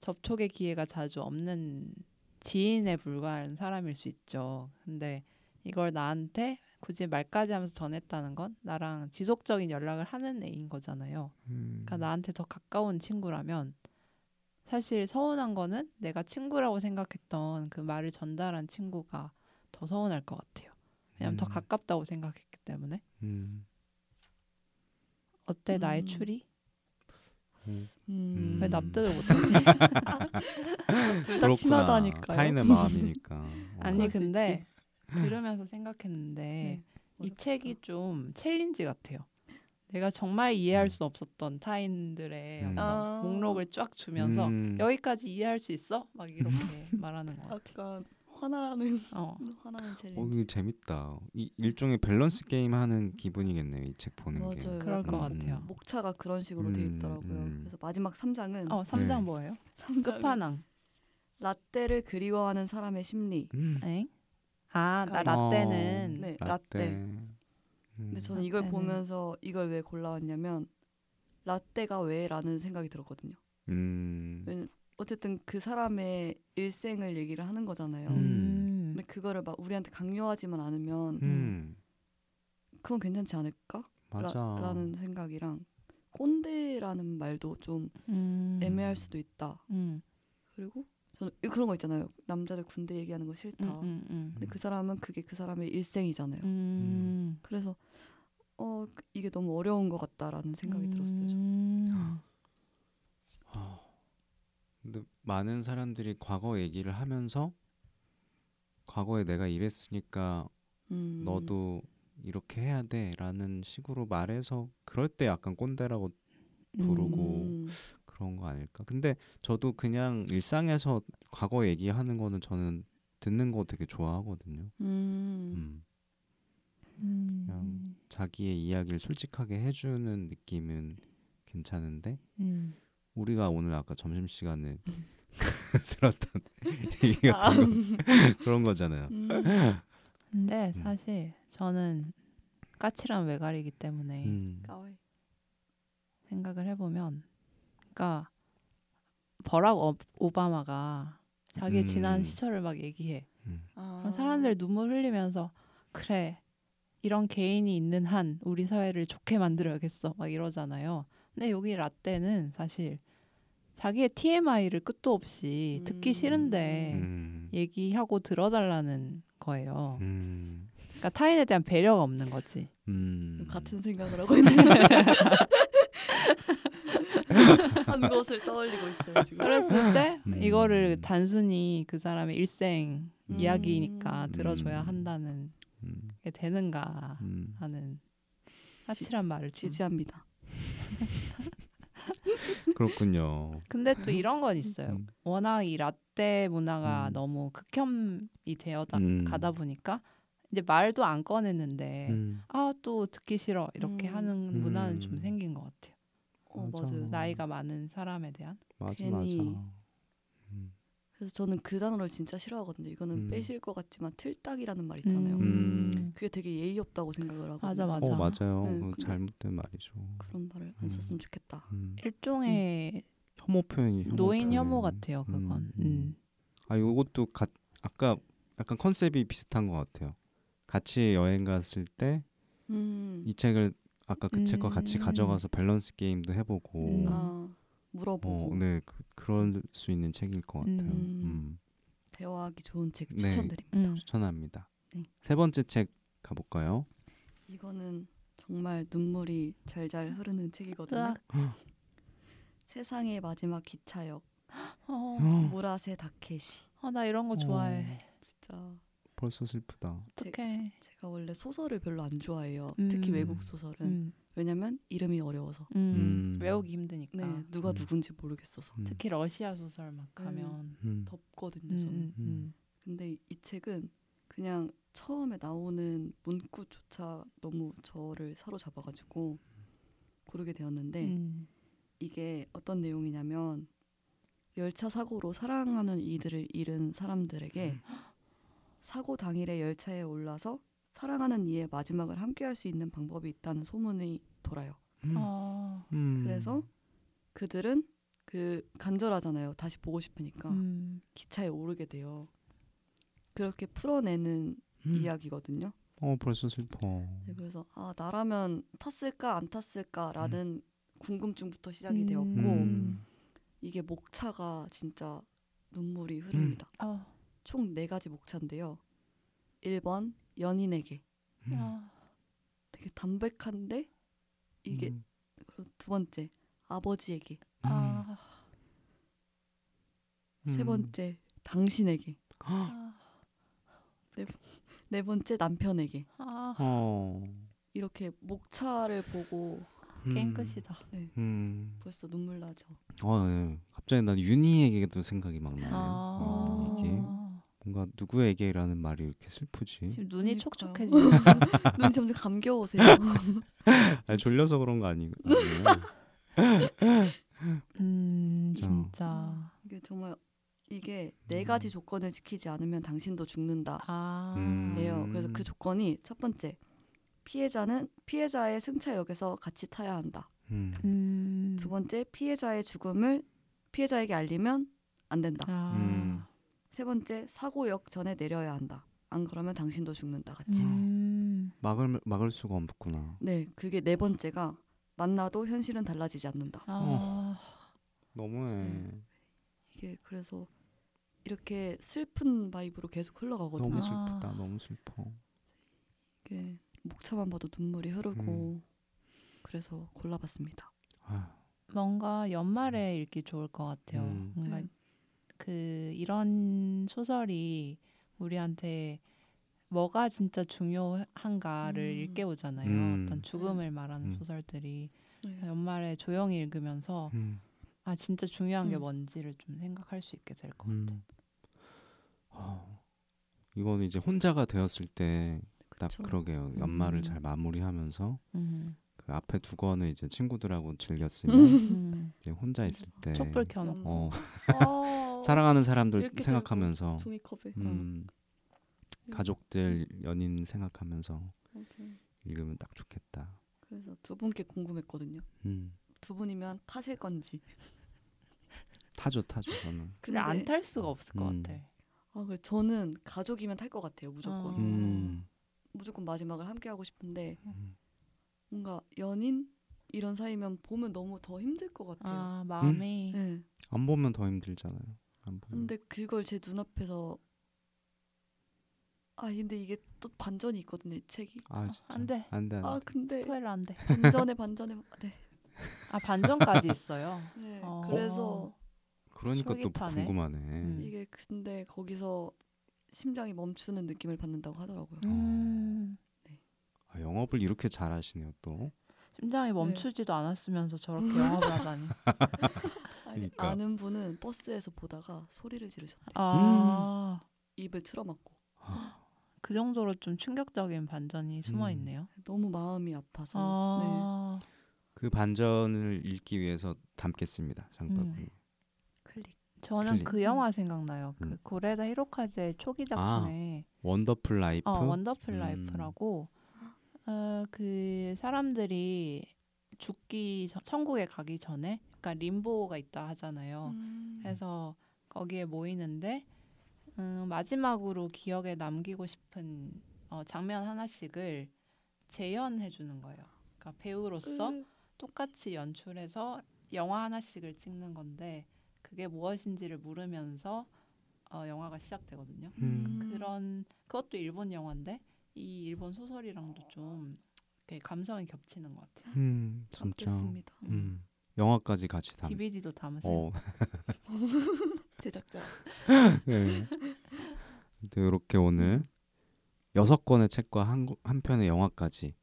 접촉의 기회가 자주 없는 지인에 불과한 사람일 수 있죠. 근데 이걸 나한테 굳이 말까지 하면서 전했다는 건 나랑 지속적인 연락을 하는 애인 거잖아요. 음. 그러니까 나한테 더 가까운 친구라면 사실 서운한 거는 내가 친구라고 생각했던 그 말을 전달한 친구가 더 서운할 것 같아요. 왜냐면 더 음. 가깝다고 생각했기 때문에. 음, 어때 나의 음. 추리? 음. 음. 왜 음. 납득을 못하지? 둘다 그렇구나. 친하다니까요. 타인의 마음이니까. 어. 아니 근데 들으면서 생각했는데 네. 이. 책이 좀 챌린지 같아요. 내가 정말 이해할 음. 수 없었던 타인들의 음. 아. 목록을 쫙 주면서 음. 여기까지 이해할 수 있어? 막 이렇게 말하는 거 같아. 약간 화나는 어. 화나는 challenge. 어, 이거 재밌다. 이 일종의 밸런스 게임 하는 기분이겠네요. 이 책 보는 게. 맞아요. 그럴 것 음. 같아요. 목차가 그런 식으로 돼 음, 있더라고요. 음. 그래서 마지막 3장은 어, 3장 네. 뭐예요? 3장 끝판왕. 라떼를 그리워하는 사람의 심리. 음. 엥? 아, 나 어. 라떼는 네, 라떼. 라떼. 음. 근데 저는 이걸 라떼는- 보면서 이걸 왜 골라왔냐면 라떼가 왜라는 생각이 들었거든요. 음. 어쨌든 그 사람의 일생을 얘기를 하는 거잖아요. 음. 근데 그거를 막 우리한테 강요하지만 않으면 음. 그건 괜찮지 않을까? 맞아. 라, 는 생각이랑 꼰대라는 말도 좀 음. 애매할 수도 있다. 음. 그리고 저는 그런 거 있잖아요. 남자들 군대 얘기하는 거 싫다. 음, 음, 음. 근데 그 사람은 그게 그 사람의 일생이잖아요. 음. 그래서 어 그- 이게 너무 어려운 것 같다라는 생각이 들었어요. 저는. 음. 아, 근데 많은 사람들이 과거 얘기를 하면서 과거에 내가 이랬으니까 음. 너도 이렇게 해야 돼라는 식으로 말해서 그럴 때 약간 꼰대라고 부르고 음. 그런 거 아닐까? 근데 저도 그냥 일상에서 과거 얘기하는 거는 저는 듣는 거 되게 좋아하거든요. 음. 음. 음. 그냥 자기의 이야기를 솔직하게 해주는 느낌은 괜찮은데 음. 우리가 오늘 아까 점심 시간에 들었던 얘기 아. 같은 거 그런 거잖아요. 음. 근데 음. 사실 저는 까칠한 외갈이기 때문에 음. 생각을 해보면, 그러니까 버락 오- 오바마가 자기의 음. 지난 시절을 막 얘기해. 아. 그럼 사람들 눈물 흘리면서 그래 이런 개인이 있는 한 우리 사회를 좋게 만들어야겠어 막 이러잖아요. 근데 여기 라떼는 사실 자기의 TMI를 끝도 없이 듣기 음. 싫은데 음. 얘기하고 들어달라는 거예요. 음. 그러니까 타인에 대한 배려가 없는 거지. 음. 같은 생각을 하고 있는 한 것을 떠올리고 있어요 지금. 그랬을 때 음. 이거를 단순히 그 사람의 일생 음. 이야기니까 들어줘야 음. 한다는 음. 게 되는가 음. 하는 까칠한 말을 좀. 지지합니다. 그렇군요. 근데 또 이런 건 있어요. 음. 워낙 이 라떼 문화가 음. 너무 극혐이 되어다 음. 가다 보니까 이제 말도 안 꺼냈는데 음. 아또 듣기 싫어 이렇게 음. 하는 문화는 음. 좀 생긴 것 같아요. 어 맞아. 나이가 많은 사람에 대한. 맞아 괜히 맞아. 음. 그래서 저는 그 단어를 진짜 싫어하거든요. 이거는 음. 빼실 것 같지만 틀딱이라는 말 있잖아요. 음. 그게 되게 예의 없다고 생각을 하고 맞아, 맞아. 어 맞아요. 네, 잘못된 말이죠. 그런 말을 안 음. 썼으면 좋겠다. 음. 일종의 혐오 표현이 혐오 노인 표현. 혐오 같아요. 그건. 음, 음. 음. 아 요것도 가, 아까 약간 컨셉이 비슷한 것 같아요. 같이 여행 갔을 때이 음. 책을 아까 그 책과 같이 음. 가져가서 밸런스 게임도 해보고 음. 아 물어보고 어, 네 그, 그럴 수 있는 책일 것 같아요. 음. 음. 대화하기 좋은 책 네. 추천드립니다. 음. 추천합니다. 네. 세 번째 책 가볼까요? 이거는 정말 눈물이 잘잘 흐르는 책이거든요. 세상의 마지막 기차역 어. 무라세 다케시. 아, 나 이런 거 좋아해. 진짜 벌써 슬프다. 제- 어떡해. 제가 원래 소설을 별로 안 좋아해요. 음. 특히 외국 소설은 음. 왜냐면 이름이 어려워서 음. 음. 외우기 힘드니까. 네, 누가 음. 누군지 모르겠어서 음. 특히 러시아 소설 막 음. 가면. 음. 덥거든요. 음, 저는. 음, 음. 근데 이- 이 책은 그냥 처음에 나오는 문구조차 너무 저를 사로잡아가지고 고르게 되었는데 음. 이게 어떤 내용이냐면 열차 사고로 사랑하는 이들을 잃은 사람들에게 사고 당일에 열차에 올라서 사랑하는 이의 마지막을 함께할 수 있는 방법이 있다는 소문이 돌아요. 음. 어. 음. 그래서 그들은 그 간절하잖아요. 다시 보고 싶으니까 음. 기차에 오르게 돼요. 그렇게 풀어내는 음. 이야기거든요. 어 벌써 슬퍼. 네, 그래서 아 나라면 탔을까 안 탔을까라는 궁금증부터 시작이 음. 되었고 음. 이게 목차가 진짜 눈물이 흐릅니다. 어. 총 네 가지 목차인데요. 1번 연인에게 음. 아. 되게 담백한데 이게 음. 두 번째 아버지에게 아. 세 음. 번째 당신에게 아. 네 번째 남편에게 아. 어. 이렇게 목차를 보고 게임 음. 끝이다. 음. 벌써 눈물 나죠. 어, 네. 갑자기 난 윤희에게도 생각이 막 나요. 아. 어, 이게 뭔가 누구에게라는 말이 이렇게 슬프지? 지금 눈이 그러니까요. 촉촉해지고 눈이 점점 감겨오세요. 아니, 졸려서 그런 거 아니, 아니에요? 음 자. 진짜 이게 정말 이게 네 가지 조건을 지키지 않으면 당신도 죽는다. 아 음. 예요. 그래서 그 조건이 첫 번째 피해자는 피해자의 승차역에서 같이 타야 한다. 음. 음. 두 번째 피해자의 죽음을 피해자에게 알리면 안 된다. 아. 음. 세 번째 사고역 전에 내려야 한다. 안 그러면 당신도 죽는다 같이. 음. 막을 막을 수가 없구나. 네, 그게 네 번째가 만나도 현실은 달라지지 않는다. 아. 너무해. 음. 이게 그래서 이렇게 슬픈 바이브로 계속 흘러가거든요. 너무 아. 슬프다. 너무 슬퍼. 이게 목차만 봐도 눈물이 흐르고 음. 그래서 골라봤습니다. 아, 뭔가 연말에 읽기 좋을 것 같아요. 음. 뭔가 네. 그 이런 소설이 우리한테 뭐가 진짜 중요한가를 음. 일깨우잖아요. 음. 어떤 죽음을 말하는 음. 소설들이 네. 연말에 조용히 읽으면서 음. 아 진짜 중요한 게 음. 뭔지를 좀 생각할 수 있게 될 것 같아요. 음. 아, 이거는 이제 혼자가 되었을 때 딱. 그러게요. 연말을 음. 잘 마무리하면서 음. 그 앞에 두 권을 이제 친구들하고 즐겼으면 음. 이제 혼자 있을 때 촛불 켜놓고 어, 어, 사랑하는 사람들 생각하면서 종이컵에 음, 음. 가족들 연인 생각하면서. 읽으면 딱 좋겠다. 그래서 두 분께 궁금했거든요. 음. 두 분이면 타실 건지. 타죠 타죠 저는. 근데 안 탈 수가 없을 것 음. 같아. 아, 그 저는 가족이면 탈 것 같아요. 무조건. 어. 음. 무조건 마지막을 함께 하고 싶은데 음. 뭔가 연인 이런 사이면 보면 너무 더 힘들 것 같아요. 아 마음이 네. 안 보면 더 힘들잖아요. 안 보면. 근데 그걸 제 눈앞에서 아 근데 이게 또 반전이 있거든요 이 책이 아 진짜 안 돼. 안 돼. 안아 돼. 근데 스포일러 안 돼. 반전에 반전에 네, 아 반전까지 있어요. 네. 어. 그래서 그러니까 또 솔깃하네. 궁금하네. 음. 이게 근데 거기서 심장이 멈추는 느낌을 받는다고 하더라고요 음. 아, 영업을 이렇게 잘하시네요 또. 심장이 멈추지도 않았으면서 저렇게 영업을 하다니. 그러니까. 아는 분은 버스에서 보다가 소리를 지르셨대 아. 입을 틀어막고 그 정도로 좀 충격적인 반전이 숨어 음. 있네요. 너무 마음이 아파서 아. 그 반전을 읽기 위해서 담겠습니다. 장바구니. 음. 클릭 저는 클릭. 그 영화 생각나요. 그 음. 고레에다 히로카즈의 초기 작품에 원더풀 라이프. 어, 원더풀 음. 라이프라고 어, 그 사람들이 죽기 전, 천국에 가기 전에 그러니까 림보가 있다 하잖아요. 음. 해서 거기에 모이는데 음, 마지막으로 기억에 남기고 싶은 어, 장면 하나씩을 재현해 주는 거예요. 그러니까 배우로서 으, 똑같이 연출해서 영화 하나씩을 찍는 건데 그게 무엇인지를 물으면서 어, 영화가 시작되거든요. 음. 그런 그것도 일본 영화인데 이 일본 소설이랑도 좀 감성이 겹치는 것 같아요. 음, 진짜. 담겠습니다 음. 영화까지 같이 담. DVD도 담으세요. 어. 제작자 네. 이렇게 오늘 여섯 권의 책과 한, 권- 한 편의 영화까지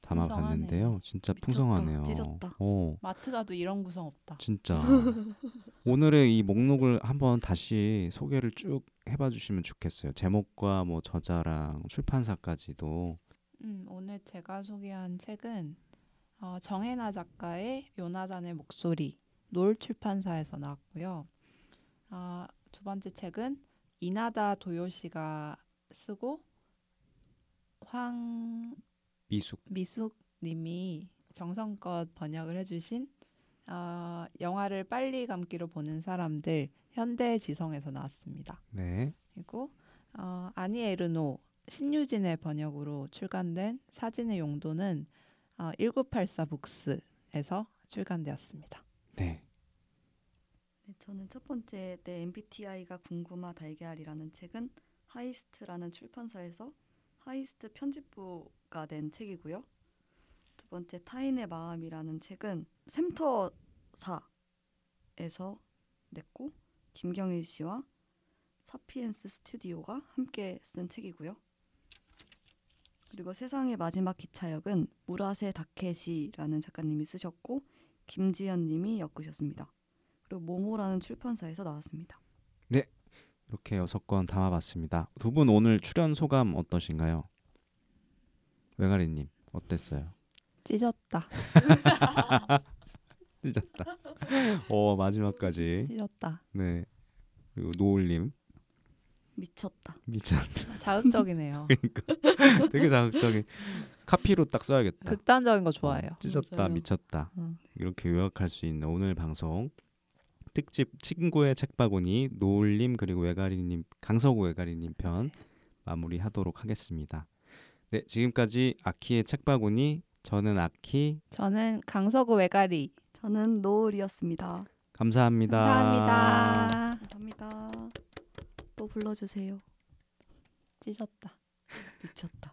담아봤는데요. 진짜. 풍성하네요. 찢었다. 어, 마트 가도 이런 구성 없다. 진짜. 오늘의 이 목록을 한번 다시 소개를 쭉 해봐 주시면 좋겠어요. 제목과 뭐 저자랑 출판사까지도. 음, 오늘 제가 소개한 책은 어, 정혜나 작가의 요나단의 목소리 놀 출판사에서 나왔고요. 아, 두 번째 책은 이나다 도요시가 쓰고 미숙. 황미숙님이 정성껏 번역을 해주신 어, 영화를 빨리 감기로 보는 사람들 현대지성에서 나왔습니다. 네. 그리고 어, 아니 에르노 신유진의 번역으로 출간된 사진의 용도는 어, 1984 북스에서 출간되었습니다. 네. 네, 저는 첫 번째 내 MBTI가 궁금하 달걀이라는 책은 하이스트라는 출판사에서 하이스트 편집부가 낸 책이고요. 두 번째 타인의 마음이라는 책은 샘터사에서 냈고 김경일 씨와 사피엔스 스튜디오가 함께 쓴 책이고요. 그리고 세상의 마지막 기차역은 무라세 다케시라는 작가님이 쓰셨고 김지연 님이 엮으셨습니다. 그리고 모모라는 출판사에서 나왔습니다. 이렇게 여섯 권 담아봤습니다. 두 분 오늘 출연 소감 어떠신가요? 외가리 님 어땠어요? 찢었다. 찢었다. 어 마지막까지 찢었다. 네 그리고 노을님 미쳤다. 미쳤다. 자극적이네요. 그러니까 되게 자극적인 카피로 딱 써야겠다. 극단적인 거 좋아해요. 어, 찢었다 맞아요. 미쳤다 음. 이렇게 요약할 수 있는 오늘 방송 특집 친구의 책바구니 노을님 그리고 외가리님 강서구 외가리님 편 마무리하도록 하겠습니다. 네 지금까지 아키의 책바구니 저는 아키 저는 강서구 외가리. 저는 노을이었습니다. 감사합니다. 감사합니다. 감사합니다. 또 불러주세요. 찢었다. 미쳤다.